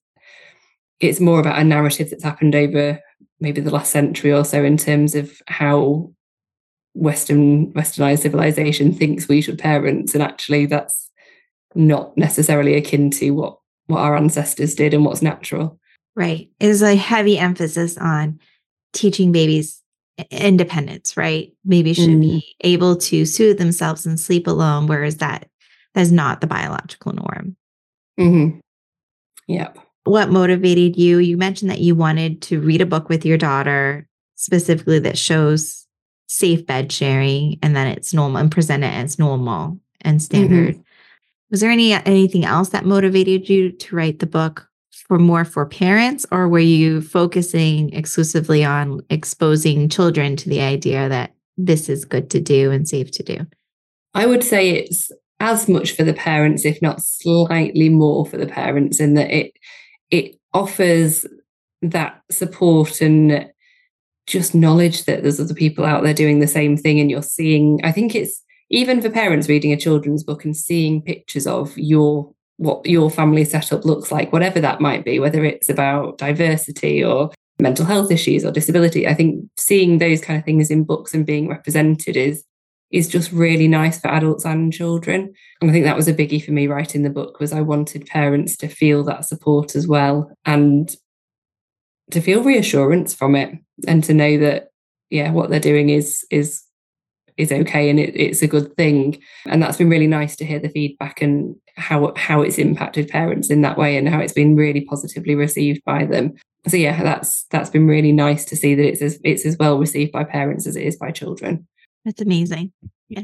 it's more about a narrative that's happened over maybe the last century or so in terms of how Western westernized civilization thinks we should parent, and actually that's not necessarily akin to what what our ancestors did and what's natural. Right. Is a heavy emphasis on teaching babies independence, right? Babies should mm. be able to soothe themselves and sleep alone, whereas that that is not the biological norm. Mm-hmm. Yep. What motivated you? You mentioned that you wanted to read a book with your daughter specifically that shows safe bed sharing and that it's normal and present it as normal and standard. Mm-hmm. Was there any anything else that motivated you to write the book for more for parents, or were you focusing exclusively on exposing children to the idea that this is good to do and safe to do? I would say it's as much for the parents, if not slightly more for the parents, in that it it offers that support and just knowledge that there's other people out there doing the same thing and you're seeing i think it's even for parents reading a children's book and seeing pictures of your what your family setup looks like whatever that might be whether it's about diversity or mental health issues or disability i think seeing those kind of things in books and being represented is is just really nice for adults and children. And i think that was a biggie for me writing the book was i wanted parents to feel that support as well and to feel reassurance from it and to know that yeah what they're doing is is is okay and it, it's a good thing. And that's been really nice to hear the feedback and how how it's impacted parents in that way and how it's been really positively received by them. So yeah that's that's been really nice to see that it's as it's as well received by parents as it is by children that's amazing yeah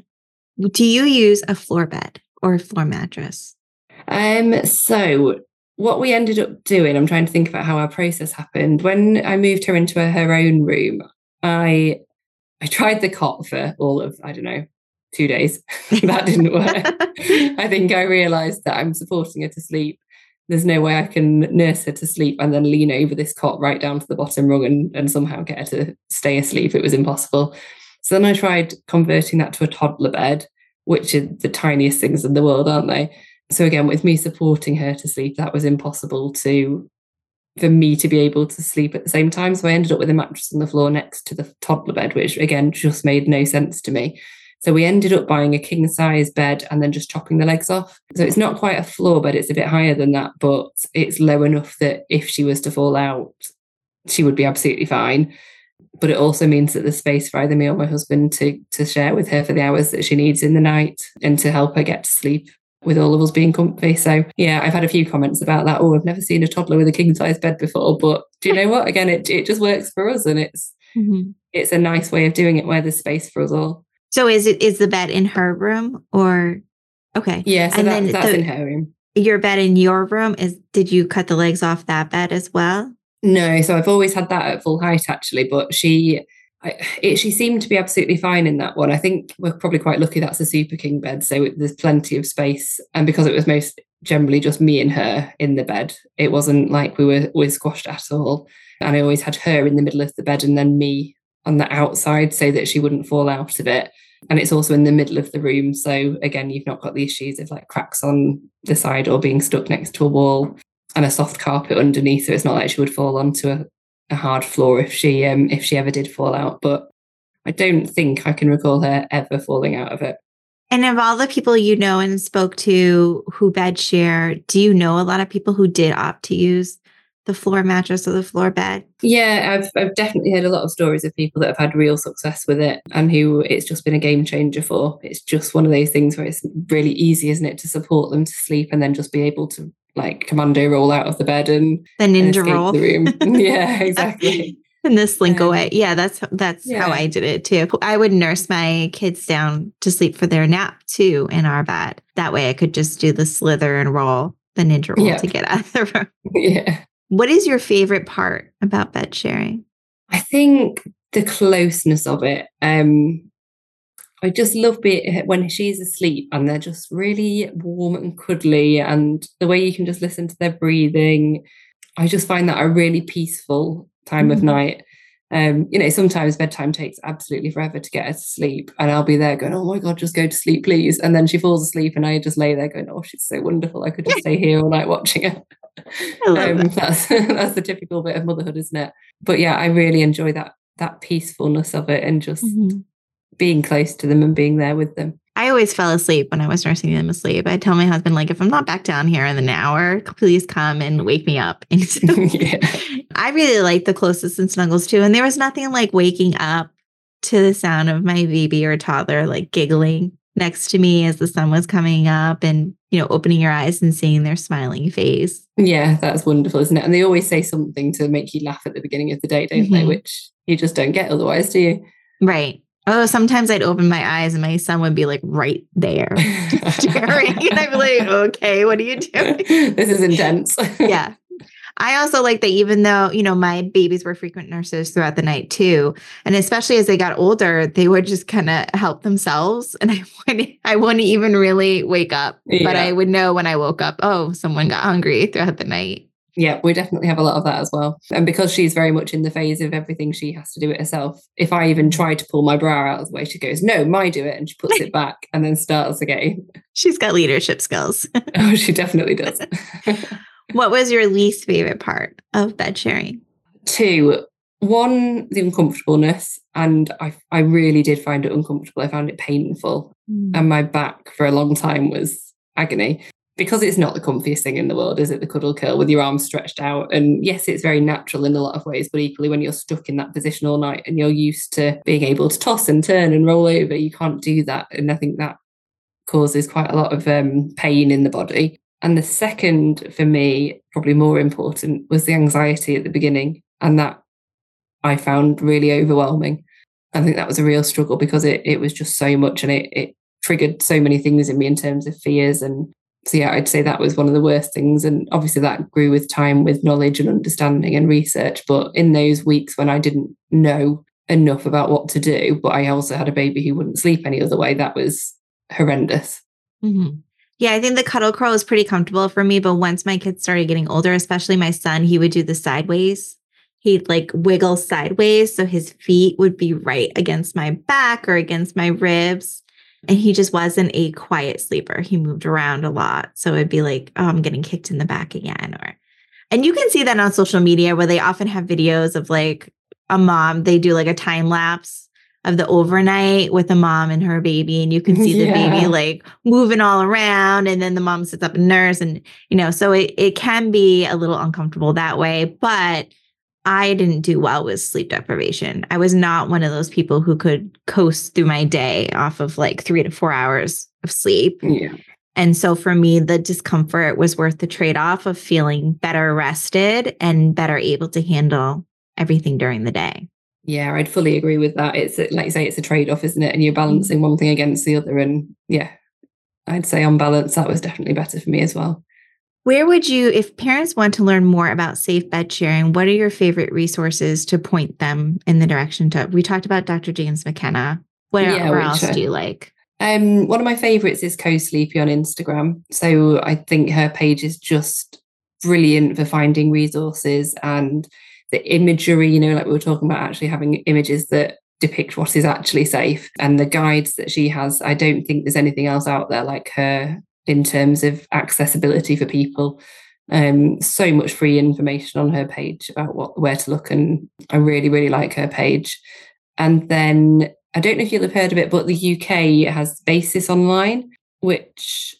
do you use a floor bed or a floor mattress um so what we ended up doing, I'm trying to think about how our process happened. When I moved her into her own room, I I tried the cot for all of, I don't know, two days. that didn't work. I think I realized that I'm supporting her to sleep. There's no way I can nurse her to sleep and then lean over this cot right down to the bottom rung and, and somehow get her to stay asleep. It was impossible. So then I tried converting that to a toddler bed, which are the tiniest things in the world, aren't they? so again with me supporting her to sleep that was impossible to for me to be able to sleep at the same time. So i ended up with a mattress on the floor next to the toddler bed which again just made no sense to me. So we ended up buying a king size bed and then just chopping the legs off. So it's not quite a floor bed it's a bit higher than that but it's low enough that if she was to fall out she would be absolutely fine but it also means that there's space for either me or my husband to to share with her for the hours that she needs in the night and to help her get to sleep with all of us being comfy. So yeah, I've had a few comments about that. Oh, I've never seen a toddler with a king size bed before. But do you know what? Again, it it just works for us and it's mm-hmm. it's a nice way of doing it where there's space for us all. So is it is the bed in her room or okay. Yeah, so and that, then that's the, in her room. Your bed in your room is did you cut the legs off that bed as well? No, so I've always had that at full height actually, but she I, it, she seemed to be absolutely fine in that one. I think we're probably quite lucky that's a super king bed, so there's plenty of space. And because it was most generally just me and her in the bed, it wasn't like we were we squashed at all. And I always had her in the middle of the bed and then me on the outside so that she wouldn't fall out of it. And it's also in the middle of the room, so again, you've not got the issues of like cracks on the side or being stuck next to a wall and a soft carpet underneath. So it's not like she would fall onto a, a hard floor if she um if she ever did fall out. But I don't think I can recall her ever falling out of it. And of all the people you know and spoke to who bed share, do you know a lot of people who did opt to use the floor mattress or the floor bed? Yeah, I've I've definitely heard a lot of stories of people that have had real success with it and who it's just been a game changer for. It's just one of those things where it's really easy, isn't it, to support them to sleep and then just be able to like commando roll out of the bed and the ninja and roll the room. yeah, exactly. and the slink um, away. Yeah, that's that's yeah. how I did it too. I would nurse my kids down to sleep for their nap too in our bed. That way I could just do the slither and roll, the ninja roll yeah. to get out of the room. Yeah. What is your favorite part about bed sharing? I think the closeness of it. Um, I just love it when she's asleep and they're just really warm and cuddly, and the way you can just listen to their breathing. I just find that a really peaceful time mm-hmm. of night. Um, you know, sometimes bedtime takes absolutely forever to get her to sleep, and I'll be there going, "Oh my god, just go to sleep, please!" And then she falls asleep, and I just lay there going, "Oh, she's so wonderful. I could just stay here all night watching her." um, that. That's that's the typical bit of motherhood, isn't it? But yeah, I really enjoy that that peacefulness of it, and just mm-hmm being close to them and being there with them. I always fell asleep when I was nursing them asleep. I tell my husband, like, if I'm not back down here in an hour, please come and wake me up. And so yeah. I really like the closest and snuggles too. And there was nothing like waking up to the sound of my baby or toddler like giggling next to me as the sun was coming up and you know opening your eyes and seeing their smiling face yeah that's wonderful isn't it and they always say something to make you laugh at the beginning of the day don't mm-hmm. they which you just don't get otherwise, do you? Right. Oh, sometimes I'd open my eyes and my son would be like right there staring. and I'd be like, okay, what are you doing? This is intense. yeah. I also like that even though, you know, my babies were frequent nurses throughout the night too. And especially as they got older, they would just kind of help themselves. And I wouldn't, I wouldn't even really wake up, yeah. but I would know when I woke up, oh, someone got hungry throughout the night. Yeah, we definitely have a lot of that as well. And because she's very much in the phase of everything, she has to do it herself. If I even try to pull my bra out of the way, she goes, No, my do it. And she puts it back and then starts again. She's got leadership skills. oh, she definitely does. what was your least favorite part of bed sharing? Two. One, the uncomfortableness. And I, I really did find it uncomfortable. I found it painful. Mm. And my back for a long time was agony because it's not the comfiest thing in the world, is it? The cuddle curl with your arms stretched out. And yes, it's very natural in a lot of ways, but equally, when you're stuck in that position all night and you're used to being able to toss and turn and roll over, you can't do that. And I think that causes quite a lot of um, pain in the body. And the second, for me, probably more important, was the anxiety at the beginning. And that I found really overwhelming. I think that was a real struggle because it, it was just so much and it, it triggered so many things in me in terms of fears and so yeah, I'd say that was one of the worst things. And obviously that grew with time with knowledge and understanding and research. But in those weeks when I didn't know enough about what to do, but I also had a baby who wouldn't sleep any other way, that was horrendous. Mm-hmm. Yeah, I think the cuddle crawl was pretty comfortable for me. But once my kids started getting older, especially my son, he would do the sideways. He'd like wiggle sideways. So his feet would be right against my back or against my ribs. And he just wasn't a quiet sleeper. He moved around a lot. So it'd be like, oh, I'm getting kicked in the back again. Or, and you can see that on social media where they often have videos of like a mom, they do like a time lapse of the overnight with a mom and her baby. And you can see the yeah. baby like moving all around. And then the mom sits up and nurse. And, you know, so it, it can be a little uncomfortable that way. But I didn't do well with sleep deprivation. I was not one of those people who could coast through my day off of like three to four hours of sleep. Yeah. And so for me, the discomfort was worth the trade off of feeling better rested and better able to handle everything during the day. Yeah, I'd fully agree with that. It's like you say, it's a trade off, isn't it? And you're mm-hmm. balancing one thing against the other. And yeah, I'd say on balance, that was definitely better for me as well. Where would you, if parents want to learn more about safe bed sharing, what are your favorite resources to point them in the direction to? We talked about Dr. James McKenna. What yeah, else do you like? Um, one of my favorites is Co Sleepy on Instagram. So I think her page is just brilliant for finding resources and the imagery, you know, like we were talking about actually having images that depict what is actually safe and the guides that she has. I don't think there's anything else out there like her in terms of accessibility for people. Um, so much free information on her page about what where to look, and I really really like her page. And then I don't know if you'll have heard of it, but the UK has Basis Online, which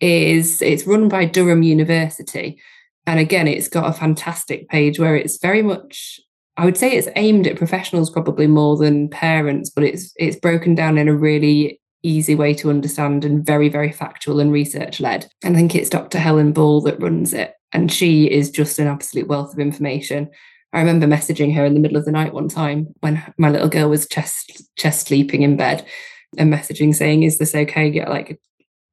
is it's run by Durham University, and again, it's got a fantastic page where it's very much I would say it's aimed at professionals probably more than parents, but it's it's broken down in a really easy way to understand and very, very factual and research led. I think it's Dr. Helen Ball that runs it. And she is just an absolute wealth of information. I remember messaging her in the middle of the night one time when my little girl was chest chest sleeping in bed and messaging saying, Is this okay? Get like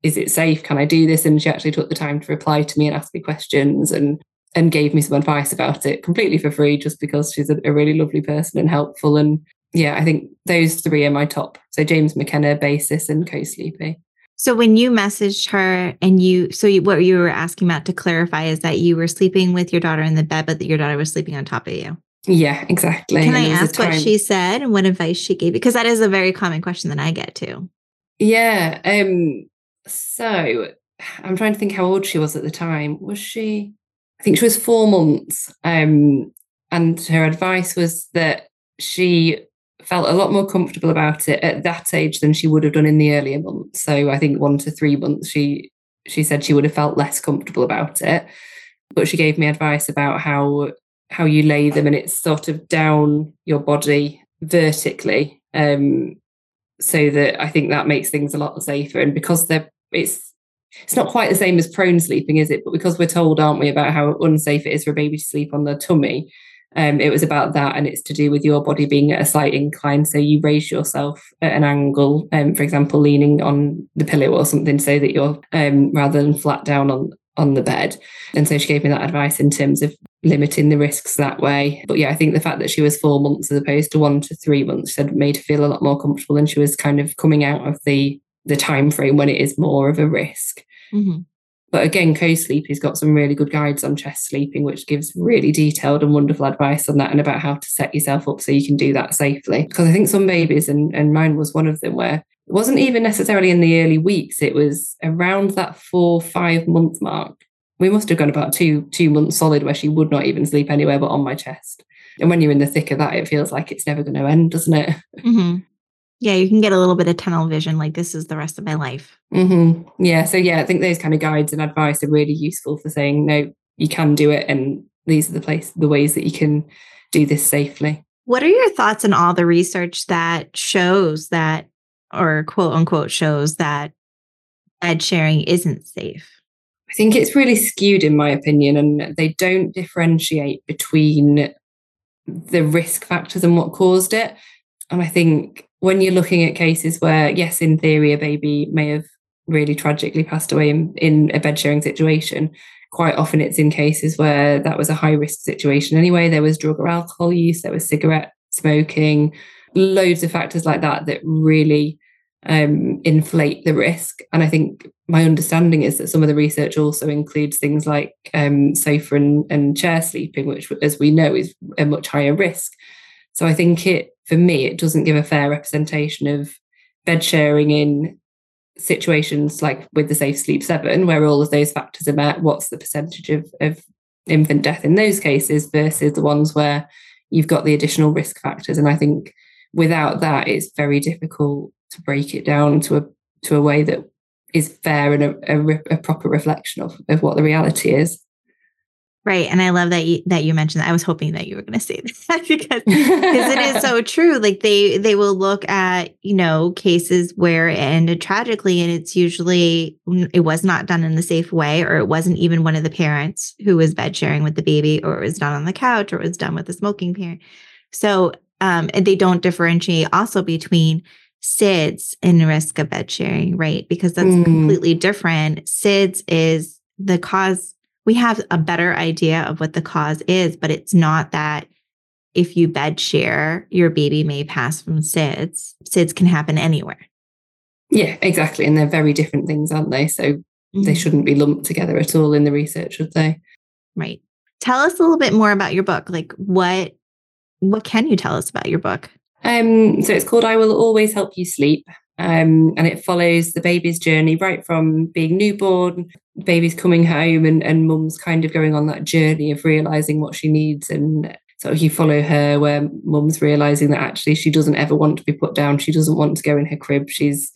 is it safe? Can I do this? And she actually took the time to reply to me and ask me questions and and gave me some advice about it completely for free just because she's a, a really lovely person and helpful and yeah, I think those three are my top. So James McKenna, Basis, and Co Sleepy. So when you messaged her and you, so you, what you were asking about to clarify is that you were sleeping with your daughter in the bed, but that your daughter was sleeping on top of you. Yeah, exactly. Can I ask what she said and what advice she gave? Because that is a very common question that I get too. Yeah. Um. So I'm trying to think how old she was at the time. Was she? I think she was four months. Um. And her advice was that she felt a lot more comfortable about it at that age than she would have done in the earlier months. So I think one to three months, she she said she would have felt less comfortable about it. But she gave me advice about how how you lay them, and it's sort of down your body vertically, um, so that I think that makes things a lot safer. And because they're it's it's not quite the same as prone sleeping, is it? But because we're told, aren't we, about how unsafe it is for a baby to sleep on their tummy, Um, it was about that, and it's to do with your body being at a slight incline. So you raise yourself at an angle, um, for example, leaning on the pillow or something, so that you're um, rather than flat down on on the bed. And so she gave me that advice in terms of limiting the risks that way. But yeah, I think the fact that she was four months as opposed to one to three months had made her feel a lot more comfortable and she was kind of coming out of the the time frame when it is more of a risk. Mm-hmm. But again, co-sleep has got some really good guides on chest sleeping, which gives really detailed and wonderful advice on that and about how to set yourself up so you can do that safely. Because I think some babies, and, and mine was one of them, where it wasn't even necessarily in the early weeks, it was around that four, five month mark we must have gone about two two months solid where she would not even sleep anywhere but on my chest. And when you're in the thick of that, it feels like it's never going to end, doesn't it? Mm-hmm. Yeah, you can get a little bit of tunnel vision, like this is the rest of my life. Mm-hmm. Yeah, so yeah, I think those kind of guides and advice are really useful for saying no, you can do it, and these are the place, the ways that you can do this safely. What are your thoughts on all the research that shows that, or quote unquote shows that bed sharing isn't safe? I think it's really skewed, in my opinion, and they don't differentiate between the risk factors and what caused it. And I think when you're looking at cases where, yes, in theory, a baby may have really tragically passed away in, in a bed sharing situation, quite often it's in cases where that was a high risk situation anyway. There was drug or alcohol use, there was cigarette smoking, loads of factors like that that really um, inflate the risk. And I think my understanding is that some of the research also includes things like um, sofa and, and chair sleeping, which, as we know, is a much higher risk. So I think it, for me, it doesn't give a fair representation of bed sharing in situations like with the Safe Sleep 7, where all of those factors are met. What's the percentage of, of infant death in those cases versus the ones where you've got the additional risk factors? And I think without that, it's very difficult to break it down to a to a way that is fair and a, a, a proper reflection of, of what the reality is. Right. And I love that you, that you mentioned that. I was hoping that you were going to say that because, because it is so true. Like they, they will look at, you know, cases where it ended tragically and it's usually, it was not done in the safe way, or it wasn't even one of the parents who was bed sharing with the baby, or it was done on the couch, or it was done with a smoking parent. So, um, and they don't differentiate also between SIDS and risk of bed sharing, right? Because that's mm. completely different. SIDS is the cause. We have a better idea of what the cause is, but it's not that if you bed share, your baby may pass from SIDS. SIDS can happen anywhere. Yeah, exactly. And they're very different things, aren't they? So mm-hmm. they shouldn't be lumped together at all in the research, should they? Right. Tell us a little bit more about your book. Like what what can you tell us about your book? Um, so it's called I Will Always Help You Sleep. Um, and it follows the baby's journey right from being newborn, baby's coming home, and, and mum's kind of going on that journey of realizing what she needs. And so you follow her where mum's realizing that actually she doesn't ever want to be put down. She doesn't want to go in her crib. She's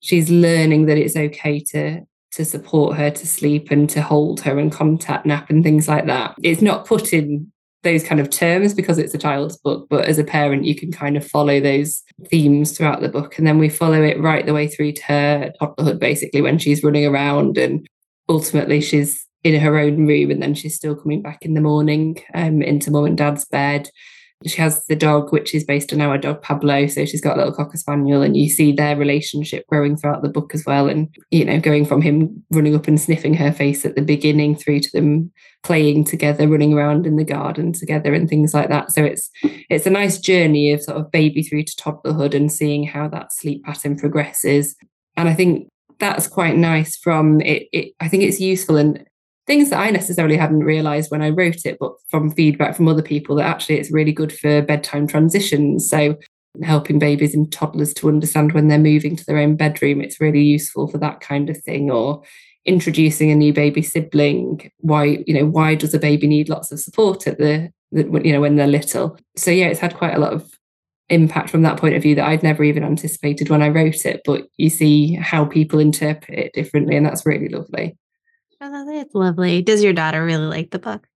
she's learning that it's okay to to support her to sleep and to hold her and contact nap and things like that. It's not put in those kind of terms because it's a child's book, but as a parent, you can kind of follow those themes throughout the book. And then we follow it right the way through to her toddlerhood, basically, when she's running around and ultimately she's in her own room and then she's still coming back in the morning um, into mum and dad's bed she has the dog, which is based on our dog Pablo. So she's got a little cocker spaniel, and you see their relationship growing throughout the book as well. And you know, going from him running up and sniffing her face at the beginning through to them playing together, running around in the garden together, and things like that. So it's it's a nice journey of sort of baby through to toddlerhood and seeing how that sleep pattern progresses. And I think that's quite nice from it, it I think it's useful and things that I necessarily hadn't realized when I wrote it, but from feedback from other people that actually it's really good for bedtime transitions. So helping babies and toddlers to understand when they're moving to their own bedroom, it's really useful for that kind of thing. Or introducing a new baby sibling, why, you know, why does a baby need lots of support at the, the you know, when they're little? So yeah, it's had quite a lot of impact from that point of view that I'd never even anticipated when I wrote it, but you see how people interpret it differently, and that's really lovely. Oh, that's lovely. Does your daughter really like the book?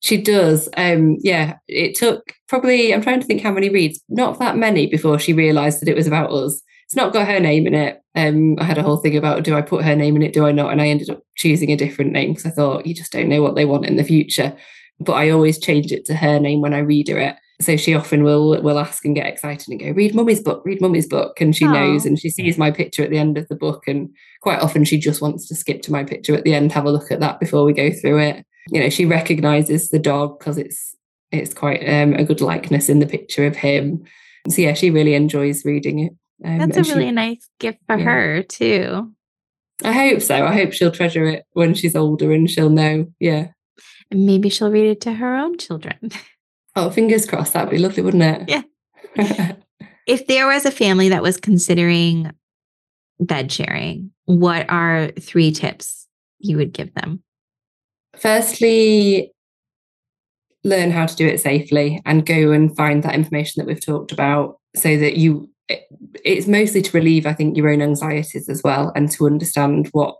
She does. Um, yeah, it took probably, I'm trying to think how many reads, not that many before she realized that it was about us. It's not got her name in it. Um, I had a whole thing about do I put her name in it, do I not? And I ended up choosing a different name because I thought you just don't know what they want in the future. but I always change it to her name when I read her it. So she often will will ask and get excited and go, read mummy's book, read mummy's book. And she Aww. knows and she sees my picture at the end of the book. And quite often she just wants to skip to my picture at the end, have a look at that before we go through it. You know, she recognizes the dog because it's it's quite um, a good likeness in the picture of him. So yeah, she really enjoys reading it. Um, That's a really she, nice gift for yeah. her too. I hope so. I hope she'll treasure it when she's older and she'll know. Yeah. And maybe she'll read it to her own children. Oh, fingers crossed. That'd be lovely, wouldn't it? Yeah. if there was a family that was considering bed sharing, what are three tips you would give them? Firstly, learn how to do it safely and go and find that information that we've talked about so that you it's mostly to relieve i think your own anxieties as well and to understand what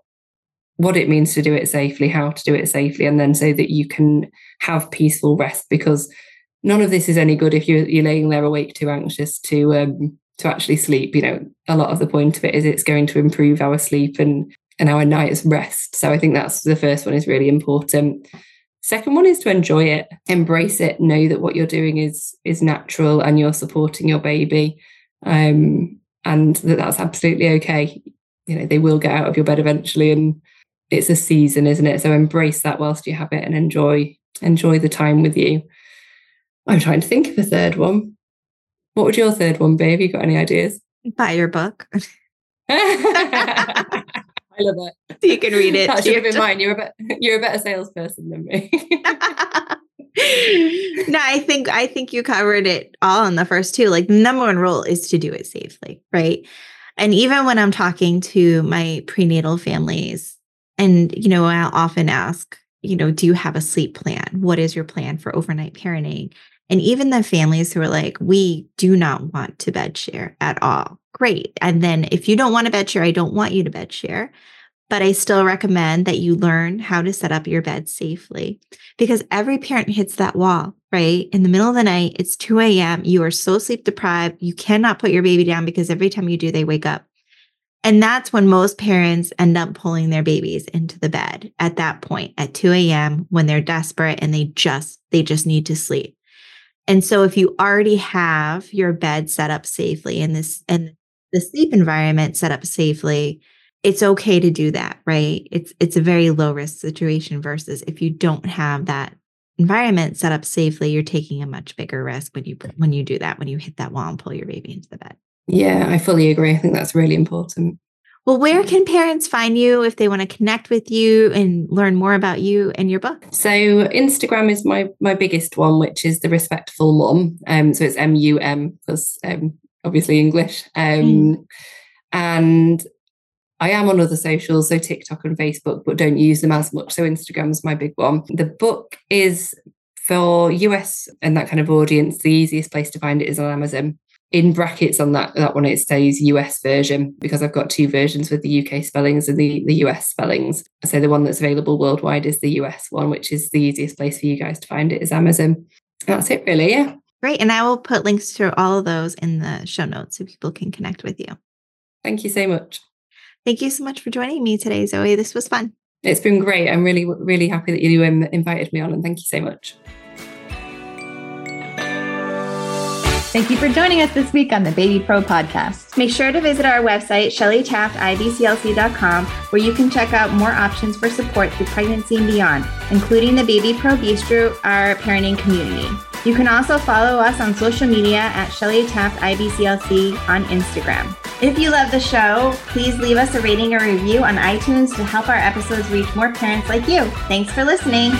what it means to do it safely how to do it safely and then so that you can have peaceful rest because none of this is any good if you're, you're laying there awake too anxious to um to actually sleep you know a lot of the point of it is it's going to improve our sleep and and our night's rest so i think that's the first one is really important Second one is to enjoy it, embrace it, know that what you're doing is is natural and you're supporting your baby, um, and that that's absolutely okay. You know, they will get out of your bed eventually, and it's a season, isn't it? So embrace that whilst you have it and enjoy enjoy the time with you. I'm trying to think of a third one. What would your third one be? Have you got any ideas? Buy your book. I love it. You can read it. That should have been mine. You're a better, you're a better salesperson than me. no, I think I think you covered it all in the first two. Like the number one rule is to do it safely, right? And even when I'm talking to my prenatal families, and you know, I'll often ask, you know, do you have a sleep plan? What is your plan for overnight parenting? And even the families who are like, we do not want to bed share at all. Great. And then if you don't want to bed share, I don't want you to bed share. But I still recommend that you learn how to set up your bed safely because every parent hits that wall, right? In the middle of the night, it's 2 a.m. You are so sleep deprived. You cannot put your baby down because every time you do, they wake up. And that's when most parents end up pulling their babies into the bed at that point at 2 a.m. when they're desperate and they just, they just need to sleep. And so if you already have your bed set up safely and this and the sleep environment set up safely, it's okay to do that, right? It's it's a very low risk situation versus if you don't have that environment set up safely, you're taking a much bigger risk when you when you do that, when you hit that wall and pull your baby into the bed. Yeah, I fully agree. I think that's really important. Well, where can parents find you if they want to connect with you and learn more about you and your book? So Instagram is my my biggest one, which is the respectful mum. Um, so it's M U M because um, obviously English. Um, mm. and I am on other socials, so TikTok and Facebook, but don't use them as much. So Instagram is my big one. The book is for US and that kind of audience. The easiest place to find it is on Amazon in brackets on that that one it says US version because I've got two versions with the UK spellings and the, the US spellings. So the one that's available worldwide is the US one, which is the easiest place for you guys to find it is Amazon. That's it really, yeah. Great. And I will put links to all of those in the show notes so people can connect with you. Thank you so much. Thank you so much for joining me today, Zoe. This was fun. It's been great. I'm really, really happy that you um, invited me on and thank you so much. Thank you for joining us this week on the Baby Pro podcast. Make sure to visit our website, shellytaftibclc.com, where you can check out more options for support through pregnancy and beyond, including the Baby Pro Bistro, our parenting community. You can also follow us on social media at Shelly Taft IBCLC on Instagram. If you love the show, please leave us a rating or review on iTunes to help our episodes reach more parents like you. Thanks for listening.